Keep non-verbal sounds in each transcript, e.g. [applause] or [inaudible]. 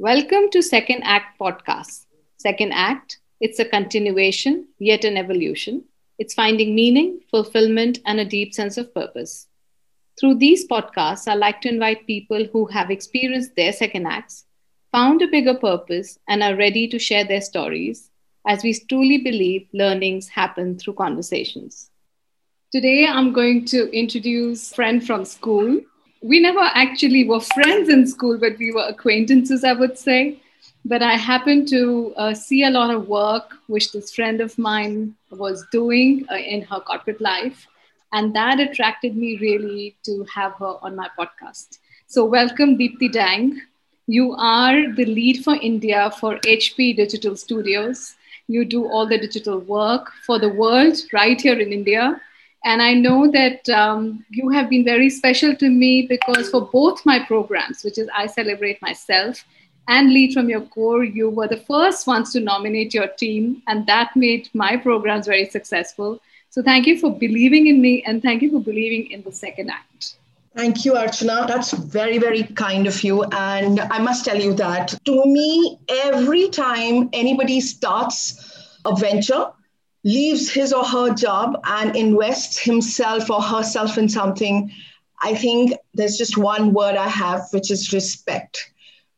Welcome to Second Act Podcast. Second Act, it's a continuation, yet an evolution. It's finding meaning, fulfillment, and a deep sense of purpose. Through these podcasts, I like to invite people who have experienced their second acts, found a bigger purpose, and are ready to share their stories, as we truly believe learnings happen through conversations. Today, I'm going to introduce a friend from school. We never actually were friends in school, but we were acquaintances, I would say. But I happened to uh, see a lot of work which this friend of mine was doing uh, in her corporate life. And that attracted me really to have her on my podcast. So, welcome, Deepti Dang. You are the lead for India for HP Digital Studios. You do all the digital work for the world right here in India. And I know that um, you have been very special to me because for both my programs, which is I Celebrate Myself and Lead from Your Core, you were the first ones to nominate your team. And that made my programs very successful. So thank you for believing in me and thank you for believing in the second act. Thank you, Archana. That's very, very kind of you. And I must tell you that to me, every time anybody starts a venture, leaves his or her job and invests himself or herself in something, I think there's just one word I have, which is respect.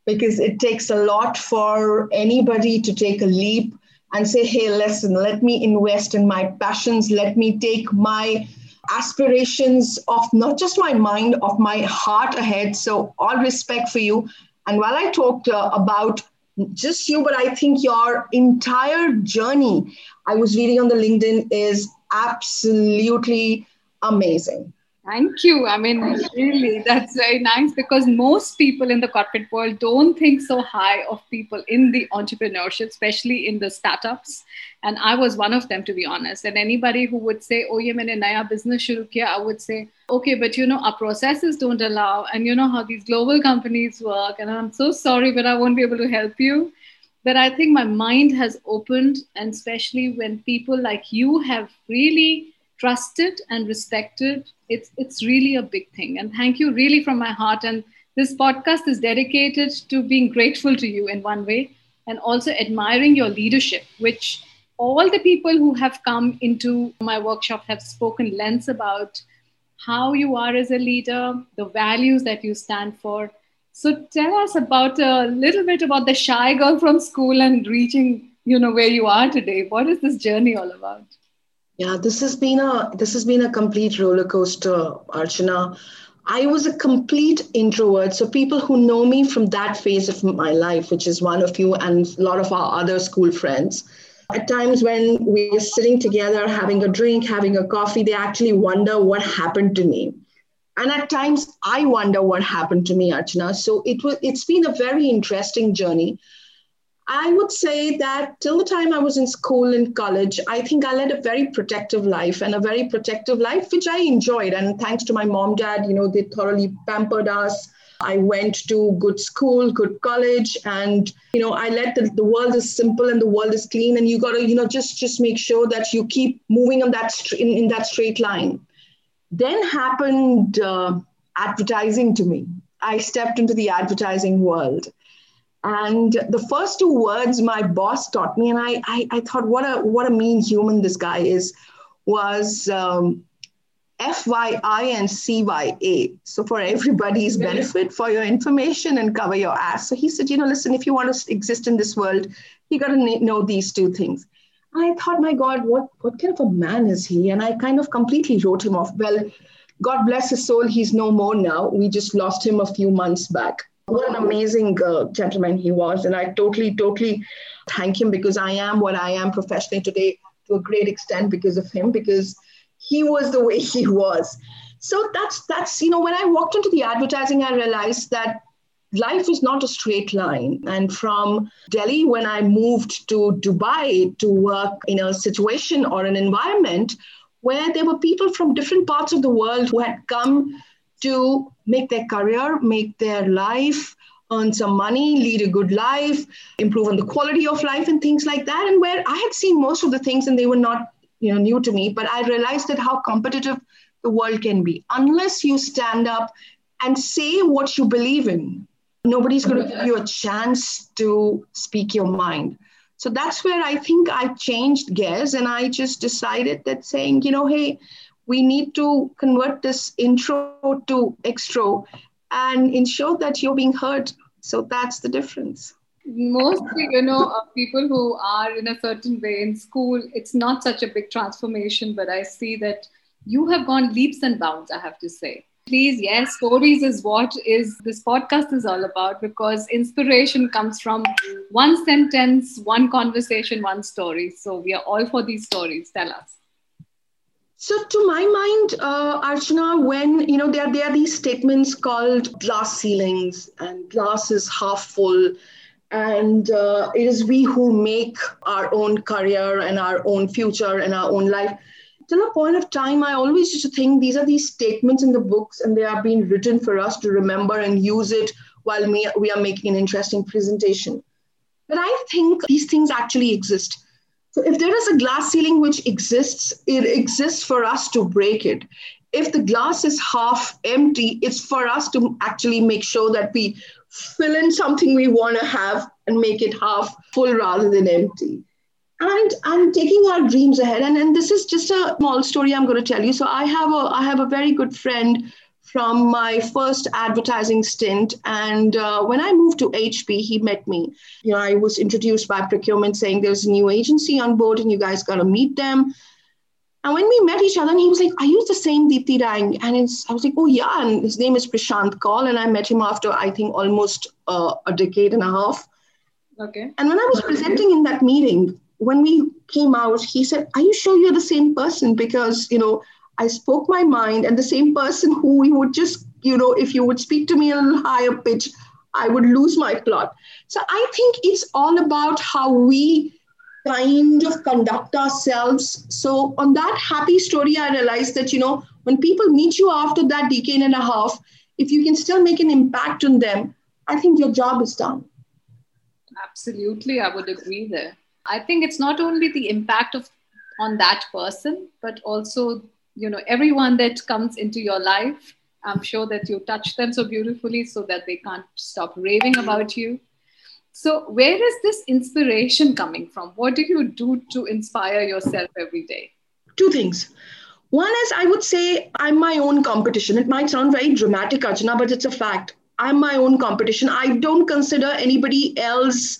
Because it takes a lot for anybody to take a leap and say, hey, listen, let me invest in my passions, let me take my aspirations of not just my mind, of my heart ahead. So, all respect for you. And while I talked uh, about just you, but I think your entire journey, I was reading on the LinkedIn, is absolutely amazing. Thank you. I mean, really, that's very nice because most people in the corporate world don't think so high of people in the entrepreneurship, especially in the startups. And I was one of them, to be honest. And anybody who would say, "Oh, yeah, मैंने naya business shuru kiya," I would say, "Okay, but you know, our processes don't allow, and you know how these global companies work. And I'm so sorry, but I won't be able to help you." But I think my mind has opened, and especially when people like you have really trusted and respected it's it's really a big thing. And thank you really from my heart. And this podcast is dedicated to being grateful to you in one way and also admiring your leadership which all the people who have come into my workshop have spoken lens about how you are as a leader the values that you stand for so tell us about a little bit about the shy girl from school and reaching you know where you are today what is this journey all about yeah, this has been a this has been a complete roller coaster, Archana. I was a complete introvert. So people who know me from that phase of my life, which is one of you and a lot of our other school friends, at times when we're sitting together having a drink, having a coffee, they actually wonder what happened to me. And at times I wonder what happened to me, Archana. So it was it's been a very interesting journey I would say that till the time I was in school and college, I think I led a very protective life and a very protective life, which I enjoyed. And thanks to my mom, dad, you know, they thoroughly pampered us. I went to good school, good college, and you know, I let the, the world is simple and the world is clean, and you gotta, you know, just just make sure that you keep moving on that in, in that straight line. Then happened uh, advertising to me. I stepped into the advertising world and the first two words my boss taught me, and I, I, I thought, what a what a mean human this guy is, was um, FYI and CYA. So for everybody's benefit, for your information and cover your ass. So he said, you know, listen, if you want to exist in this world, you got to know these two things. I thought, my God, what, what kind of a man is he? And I kind of completely wrote him off. Well, God bless his soul, he's no more now. We just lost him a few months back what an amazing uh, gentleman he was. And I totally, totally thank him because I am what I am professionally today to a great extent because of him, because he was the way [laughs] he was. So that's, that's, you know, when I walked into the advertising, I realized that life is not a straight line. And from Delhi, when I moved to Dubai to work in a situation or an environment where there were people from different parts of the world who had come to make their career, make their life, earn some money, lead a good life, improve on the quality of life, and things like that. And where I had seen most of the things and they were not you know, new to me, but I realized that how competitive the world can be. Unless you stand up and say what you believe in, Nobody's going to give you a chance to speak your mind. So that's where I think I changed gears and I just decided that saying, you know, hey, we need to convert this intro to extro and ensure that you're being heard. So that's the difference. Mostly, you know, uh, people who are in a certain way in school, it's not such a big transformation, but I see that you have gone leaps and bounds, I have to say please yes stories is what is this podcast is all about because inspiration comes from one sentence one conversation one story. So we are all for these stories. Tell us. So to my mind uh, archana when you know there, there are these statements called glass ceilings and glass is half full and uh, it is we who make our own career and our own future and our own life till a point of time, I always used to think these are these statements in the books and they are being written for us to remember and use it while we, we are making an interesting presentation. But I think these things actually exist. So if there is a glass ceiling which exists, it exists for us to break it. If the glass is half empty, it's for us to actually make sure that we fill in something we want to have and make it half full rather than empty and and taking our dreams ahead and, and this is just a small story i'm going to tell you so i have a i have a very good friend from my first advertising stint and uh, when i moved to hp he met me you know i was introduced by procurement saying there's a new agency on board and you guys got to meet them and when we met each other, and he was like, Are you the same Deepti Rang? And it's, I was like, Oh, yeah. And his name is Prashant Kaul. And I met him after, I think, almost uh, a decade and a half. Okay. And when I was presenting in that meeting, when we came out, he said, Are you sure you're the same person? Because, you know, I spoke my mind, and the same person who we would just, you know, if you would speak to me in a little higher pitch, I would lose my plot. So I think it's all about how we kind of conduct ourselves. So on that happy story, I realized that, you know, when people meet you after that decade and a half, if you can still make an impact on them, I think your job is done. Absolutely, I would agree there. I think it's not only the impact of on that person, but also you know everyone that comes into your life. I'm sure that you touch them so beautifully so that they can't stop raving about you. So, where is this inspiration coming from? What do you do to inspire yourself every day? Two things. One is I would say I'm my own competition. It might sound very dramatic, Archana, but it's a fact. I'm my own competition. I don't consider anybody else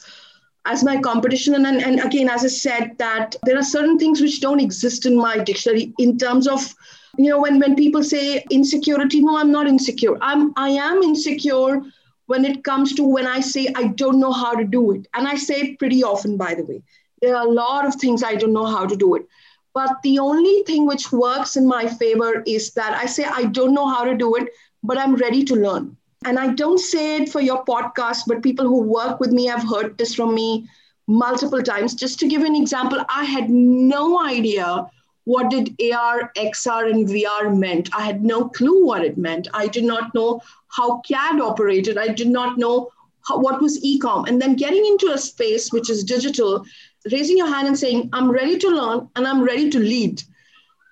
as my competition and, and again as i said that there are certain things which don't exist in my dictionary in terms of you know when when people say insecurity no i'm not insecure. I'm i am insecure when it comes to when i say i don't know how to do it. And i say it pretty often by the way. There are a lot of things i don't know how to do it. But the only thing which works in my favor is that i say i don't know how to do it but i'm ready to learn and I don't say it for your podcast, but people who work with me have heard this from me multiple times. Just to give an example, I had no idea what did AR, XR, and VR meant. I had no clue what it meant. I did not know how CAD operated. I did not know how, what was ecom. And then getting into a space which is digital, raising your hand and saying, I'm ready to learn and I'm ready to lead.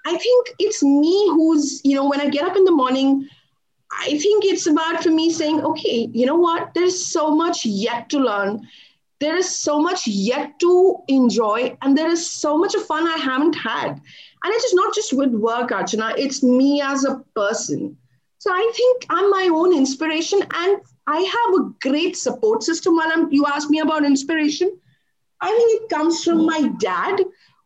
I think it's me who's, you know, when I get up in the morning, I think it's about for me saying, okay, you know what? There's so much yet to learn. There is so much yet to enjoy, and there is so much of fun I haven't had. And it is not just with work, Archana, it's me as a person. So I think I'm my own inspiration, and I have a great support system. While I'm, you ask me about inspiration, I think it comes from my dad,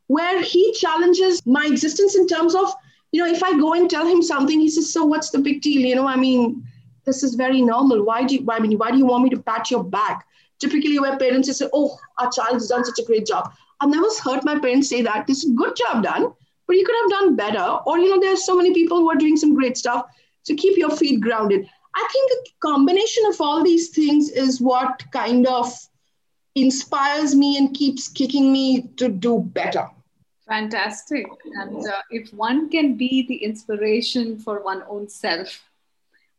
where he challenges my existence in terms of you know, if I go and tell him something, he says, "So what's the big deal?" You know, I mean, this is very normal. Why do you? I mean, why do you want me to pat your back? Typically, where parents say, "Oh, our child has done such a great job," I've never heard my parents say that. This is good job done, but you could have done better. Or you know, there's so many people who are doing some great stuff. So keep your feet grounded. I think a combination of all these things is what kind of inspires me and keeps kicking me to do better. Fantastic. And uh, if one can be the inspiration for one own self,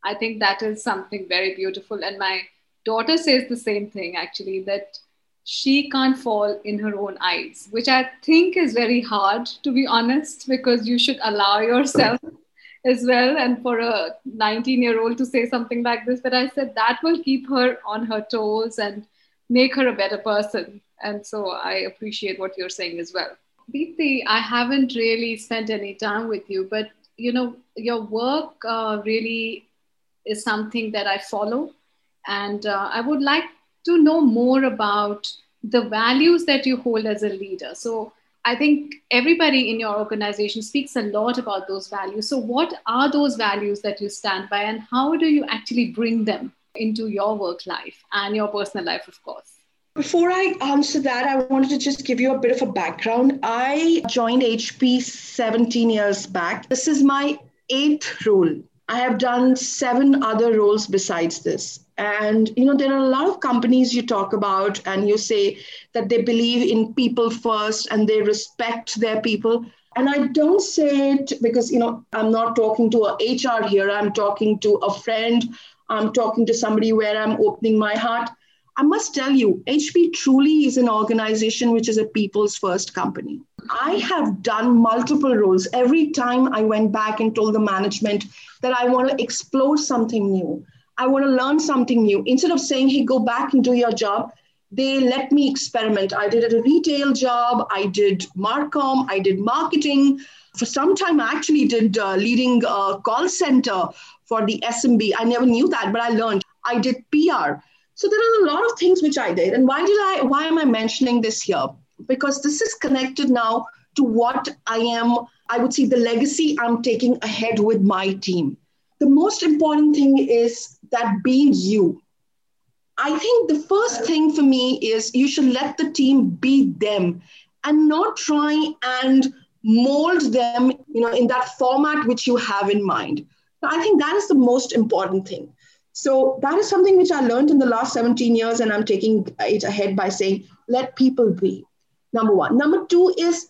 I think that is something very beautiful. And my daughter says the same thing actually that she can't fall in her own eyes, which I think is very hard to be honest, because you should allow yourself [laughs] as well. And for a 19 year old to say something like this, but I said that will keep her on her toes and make her a better person. And so I appreciate what you're saying as well. Deepti, I haven't really spent any time with you, but you know, your work uh, really is something that I follow. And uh, I would like to know more about the values that you hold as a leader. So I think everybody in your organization speaks a lot about those values. So, what are those values that you stand by, and how do you actually bring them into your work life and your personal life, of course? Before I answer that, I wanted to just give you a bit of a background. I joined HP 17 years back. This is my eighth role. I have done seven other roles besides this. And you know, there are a lot of companies you talk about and you say that they believe in people first and they respect their people. And I don't say it because you know I'm not talking to a HR here. I'm talking to a friend. I'm talking to somebody where I'm opening my heart. I must tell you, HP truly is an organization which is a people's first company. I have done multiple roles. Every time I went back and told the management that I want to explore something new, I want to learn something new. Instead of saying, hey, go back and do your job, they let me experiment. I did a retail job, I did Marcom, I did marketing. For some time, I actually did uh, leading a call center for the SMB. I never knew that, but I learned. I did PR. So there are a lot of things which I did. And why did I, why am I mentioning this here? Because this is connected now to what I am, I would say the legacy I'm taking ahead with my team. The most important thing is that being you. I think the first thing for me is you should let the team be them and not try and mold them, you know, in that format which you have in mind. So I think that is the most important thing. So that is something which I learned in the last 17 years, and I'm taking it ahead by saying, let people be. Number one. Number two is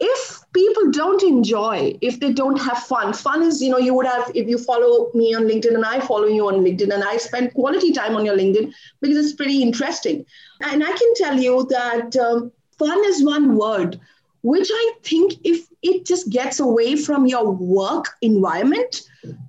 if people don't enjoy, if they don't have fun, fun is, you know, you would have, if you follow me on LinkedIn and I follow you on LinkedIn and I spend quality time on your LinkedIn because it's pretty interesting. And I can tell you that um, fun is one word, which I think if it just gets away from your work environment,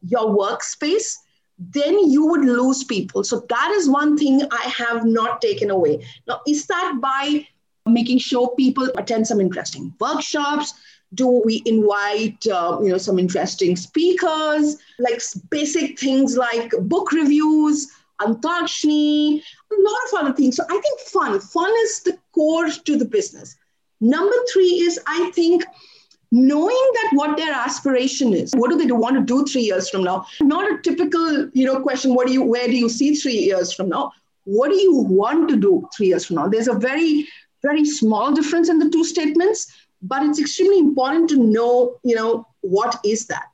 your workspace, then you would lose people. So that is one thing I have not taken away. Now, is that by making sure people attend some interesting workshops? Do we invite, uh, you know, some interesting speakers, like basic things like book reviews, antakshari, a lot of other things. So I think fun, fun is the core to the business. Number three is I think knowing that what their aspiration is what do they want to do three years from now? Not a typical you know question what do you where do you see three years from now? What do you want to do three years from now? There's a very very small difference in the two statements but it's extremely important to know you know what is that.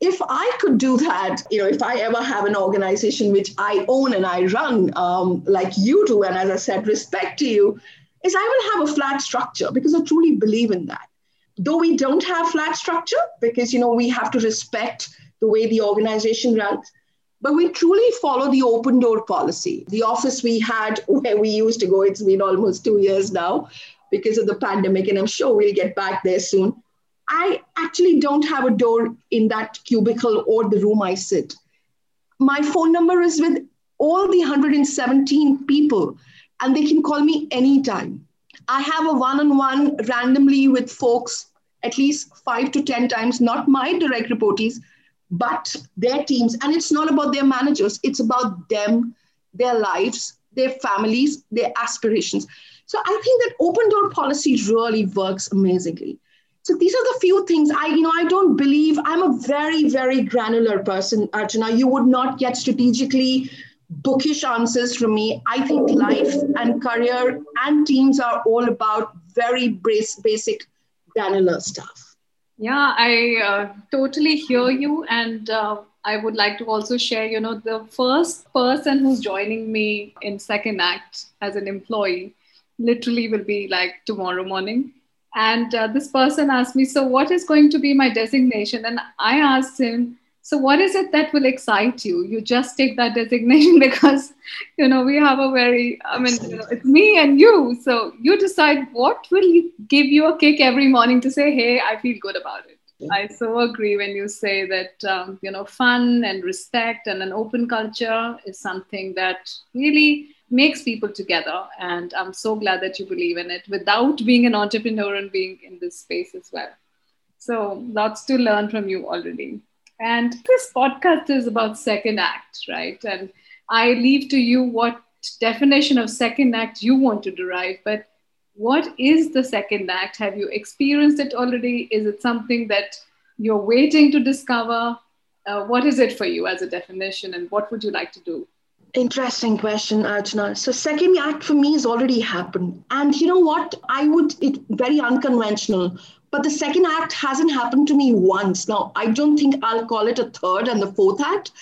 If I could do that, you know, if I ever have an organization which I own and I run, um, like you do, and as I said, respect to you, is I will have a flat structure because I truly believe in that though we don't have flat structure because you know we have to respect the way the organization runs but we truly follow the open door policy. The office we had [laughs] where we used to go it's been almost two years now because of the pandemic and i'm sure we'll get back there soon. I actually don't have a door in that cubicle or the room i sit. My phone number is with all the 117 people and they can call me anytime. I have a one on one randomly with folks at least five to 10 times, not my direct reportees, but their teams. And it's not about their managers, it's about them, their lives, their families, their aspirations. So I think that open door policy really works amazingly. So these are the few things I, you know, I don't believe I'm a very, very granular person, Archana. You would not get strategically bookish answers from me. I think life and career and teams are all about very basic granular stuff. Yeah, I uh, totally hear you. And uh, I would like to also share, you know, the first person who's joining me in second act as an employee literally will be like tomorrow morning. And uh, this person asked me, So, what is going to be my designation? And I asked him, so what is it that will excite you? You just take that designation [laughs] because, you know, we have a very, I mean, you know, it's me and you. So you decide what will give you a kick every morning to say, hey, I feel good about it. I so agree when you say that um, you know fun and respect and an open culture is something that really makes people together. And I'm so glad that you believe in it without being an entrepreneur and being in this space as well. So lots to learn from you already. And this podcast is about second act, right? And I leave to you what definition of second act you want to derive, but what is the second act? Have you experienced it already? Is it something that you're waiting to discover? Uh, what is it for you as a definition, and what would you like to do? Interesting question, Archana. So second act for me has already happened. And you know what? I would, it very unconventional, but the second act hasn't happened to me once. Now, I don't think I'll call it a third and the fourth act.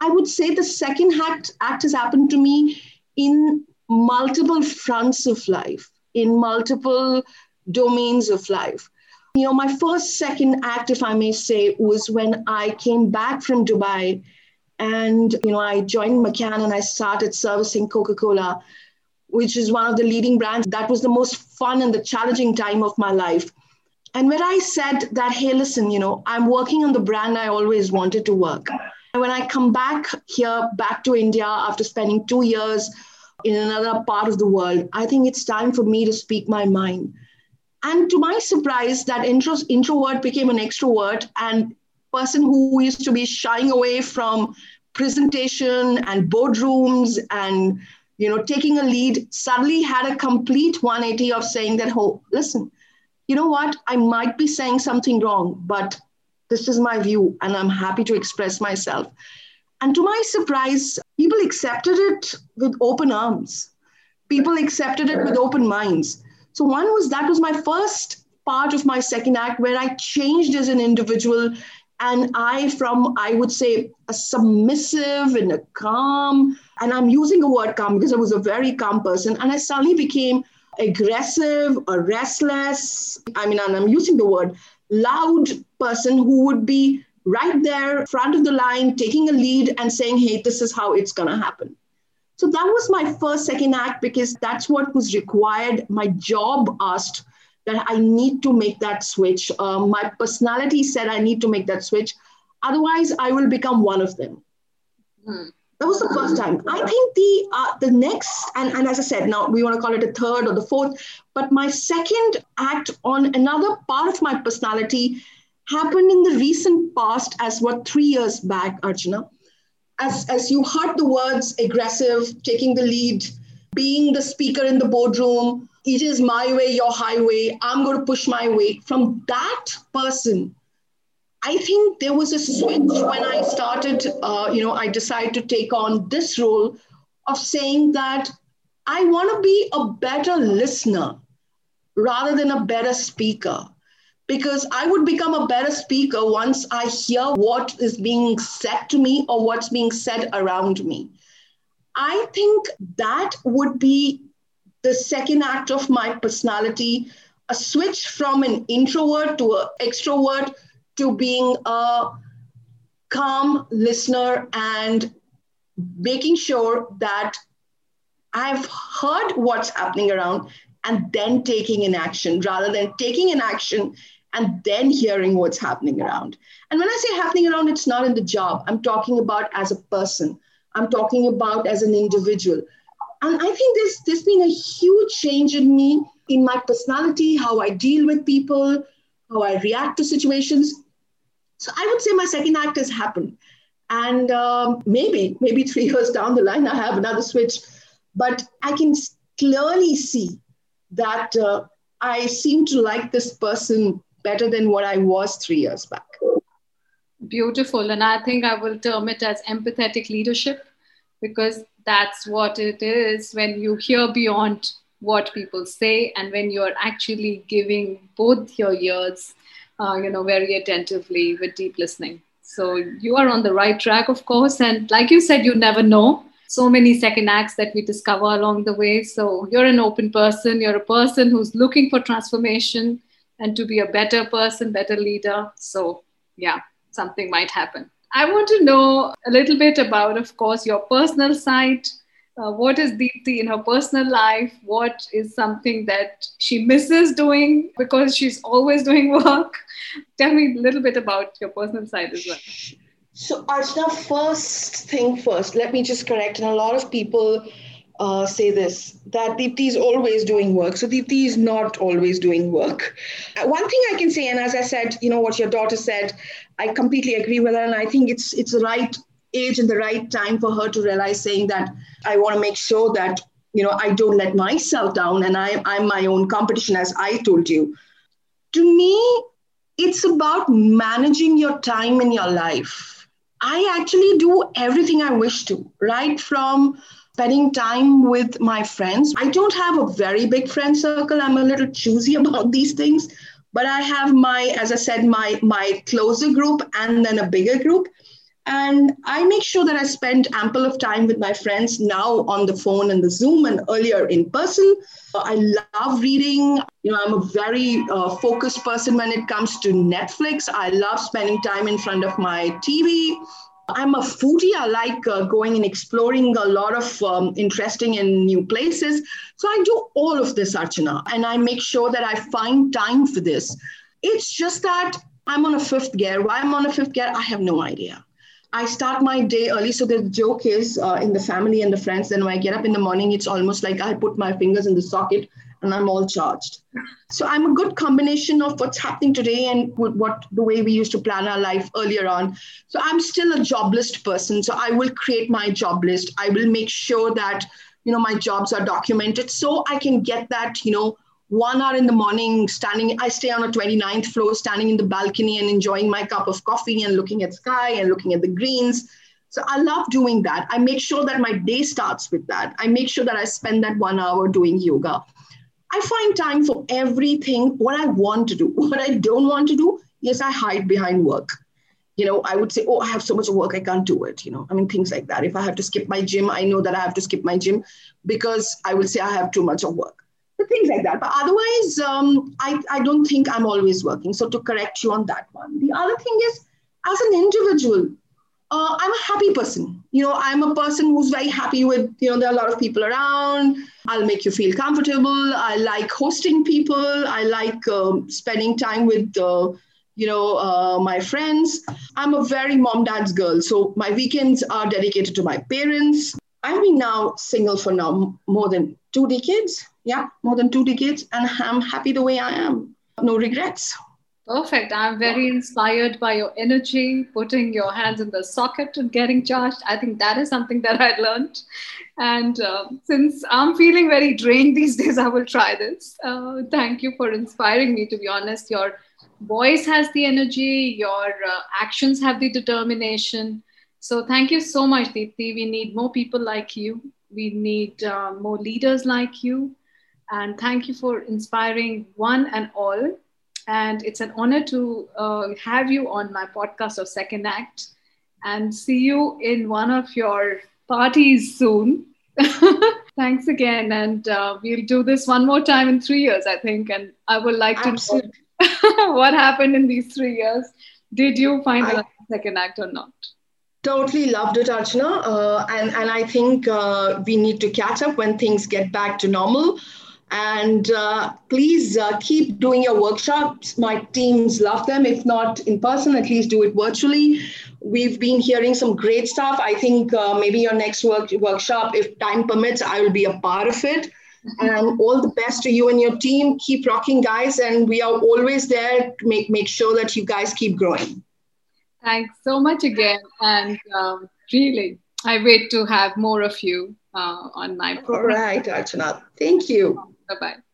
I would say the second act, act has happened to me in multiple fronts of life, in multiple domains of life. You know, my first second act, if I may say, was when I came back from Dubai and, you know, I joined McCann and I started servicing Coca Cola, which is one of the leading brands. That was the most fun and the challenging time of my life. And when I said that, hey, listen, you know, I'm working on the brand I always wanted to work. And when I come back here, back to India after spending two years in another part of the world, I think it's time for me to speak my mind. And to my surprise, that intro, introvert became an extrovert, and person who used to be shying away from presentation and boardrooms and you know taking a lead suddenly had a complete 180 of saying that oh listen you know what? I might be saying something wrong but this is my view and i'm happy to express myself. And to my surprise people accepted it with open arms. People accepted it with open minds. So one was that was my first part of my second act where i changed as an individual and I, from I would say a submissive and a calm, and I'm using a word calm because I was a very calm person, and I suddenly became aggressive or restless. I mean, and I'm using the word loud person who would be right there, front of the line, taking a lead and saying, hey, this is how it's going to happen. So that was my first second act because that's what was required. My job asked that I need to make that switch. Um, my personality said I need to make that switch. Otherwise, I will become one of them. Hmm. That was the first time. I think the uh, the next, and, and as I said, now we want to call it a third or the fourth, but my second act on another part of my personality happened in the recent past as what three years back, Archana. As, as you heard the words aggressive, taking the lead, being the speaker in the boardroom, it is my way, your highway, I'm going to push my way. From that person, I think there was a switch when I started, uh, you know, I decided to take on this role of saying that I want to be a better listener rather than a better speaker. Because I would become a better speaker once I hear what is being said to me or what's being said around me. I think that would be the second act of my personality, a switch from an introvert to an extrovert to being a calm listener and making sure that I've heard what's happening around and then taking an action rather than taking an action and then hearing what's happening around. And when I say happening around, it's not in the job. I'm talking about as a person. I'm talking about as an individual and I think there's there's been a huge change in me, in my personality, how I deal with people, how I react to situations. So I would say my second act has happened, and um, maybe maybe three [laughs] years down the line I have another switch, but I can clearly see that uh, I seem to like this person better than what I was three years back. Beautiful, and I think I will term it as empathetic leadership because that's what it is when you hear beyond what people say and when you're actually giving both your ears uh, you know very attentively with deep listening. So you are on the right track of course and like you said you never know. So many second acts that we discover along the way. So you're an open person. You're a person who's looking for transformation and to be a better person better leader. So yeah something might happen. I want to know a little bit about, of course, your personal side, uh, what is Deepti in her personal life? What is something that she misses doing because she's always doing [laughs] work? Tell me a little bit about your personal side as well. So, Archana, first thing first, let me just correct. And a lot of people uh, say this that Deepti is always doing work. So, Deepti is not always doing work. Uh, one thing I can say, and as I said, you know, what your daughter said, I completely agree with her. And I think it's, it's right age and the right time for her to realize saying that I want to make sure that you know I don't let myself down and I, I'm my own competition as I told you. To me, it's about managing your time in your life. I actually do everything I wish to, right from spending time with my friends. I don't have a very big friend circle. I'm a little choosy [laughs] about these things, but I have my, as I said, my my closer group and then a bigger group. And I make sure that I spend ample of time with my friends now on the phone and the Zoom and earlier in person. I love reading. You know, I'm a very uh, focused person when it comes to Netflix. I love spending time in front of my TV. I'm a foodie. I like uh, going and exploring a lot of um, interesting and new places. So I do all of this, Archana, and I make sure that I find time for this. It's just that I'm on a fifth gear. Why I'm on a fifth gear, I have no idea. I start my day early. So the joke is uh, in the family and the friends, then when I get up in the morning, it's almost like I put my fingers in the socket and I'm all charged. So I'm a good combination of what's happening today and what the way we used to plan our life earlier on. So I'm still a job list person. So I will create my job list. I will make sure that you know my jobs are documented so I can get that you know one hour in the morning standing i stay on a 29th floor standing in the balcony and enjoying my cup of coffee and looking at sky and looking at the greens. So i love doing that. I make sure that my day starts with that. I make sure that i spend that one hour doing yoga. I find time for everything what i want to do. [laughs] What i don't want to do yes i hide behind work. You know i would say oh i have so much work i can't do it you know i mean things like that. If i have to skip my gym i know that i have to skip my gym because i will say i have too much of work things like that. But otherwise, um, I, I don't think I'm always working. So to correct you on that one. The other thing is, as an individual, uh, I'm a happy person. You know, I'm a person who's very happy with, you know, there are a lot of people around. I'll make you feel comfortable. I like hosting people. I like um, spending time with, uh, you know, uh, my friends. I'm a very mom dad's girl. So my weekends are dedicated to my parents. I've been now single for now more than two decades yeah, more than two decades, and I'm happy the way I am. No regrets. Perfect. I'm very inspired by your energy, putting your hands in the socket and getting charged. I think that is something that I learned. And uh, since I'm feeling very drained these days, I will try this. Uh, thank you for inspiring me, to be honest. Your voice has the energy, your uh, actions have the determination. So thank you so much, Deepti. We need more people like you. We need uh, more leaders like you. And thank you for inspiring one and all. And it's an honor to uh, have you on my podcast of Second Act and see you in one of your parties soon. [laughs] Thanks again. And uh, we'll do this one more time in three years, I think. And I would like to know [laughs] what happened in these three years. Did you find I- a second act or not? Totally loved it, Archana. Uh, and, and I think uh, we need to catch up when things get back to normal. And uh, please uh, keep doing your workshops. My teams love them. If not in person, at least do it virtually. We've been hearing some great stuff. I think uh, maybe your next work, workshop, if time permits, I will be a part of it. Mm-hmm. And all the best to you and your team. Keep rocking, guys. And we are always there to make, make sure that you guys keep growing. Thanks so much again. And um, really, I wait to have more of you uh, on my program. All right, Archana. Thank you. Bye bye.